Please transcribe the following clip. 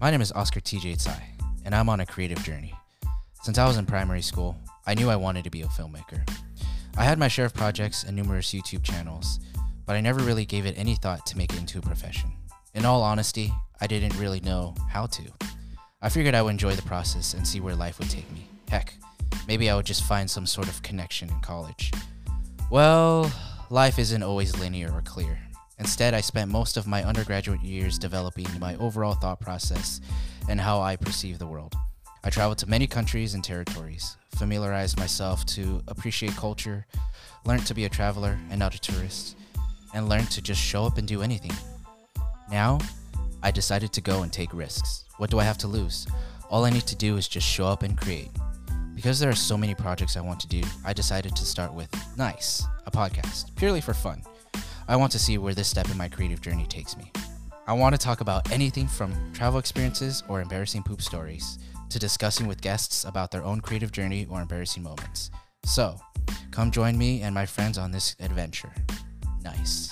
My name is Oscar TJ Tsai, and I'm on a creative journey. Since I was in primary school, I knew I wanted to be a filmmaker. I had my share of projects and numerous YouTube channels, but I never really gave it any thought to make it into a profession. In all honesty, I didn't really know how to. I figured I would enjoy the process and see where life would take me. Heck, maybe I would just find some sort of connection in college. Well, life isn't always linear or clear. Instead, I spent most of my undergraduate years developing my overall thought process and how I perceive the world. I traveled to many countries and territories, familiarized myself to appreciate culture, learned to be a traveler and not a tourist, and learned to just show up and do anything. Now, I decided to go and take risks. What do I have to lose? All I need to do is just show up and create. Because there are so many projects I want to do, I decided to start with Nice, a podcast, purely for fun. I want to see where this step in my creative journey takes me. I want to talk about anything from travel experiences or embarrassing poop stories to discussing with guests about their own creative journey or embarrassing moments. So, come join me and my friends on this adventure. Nice.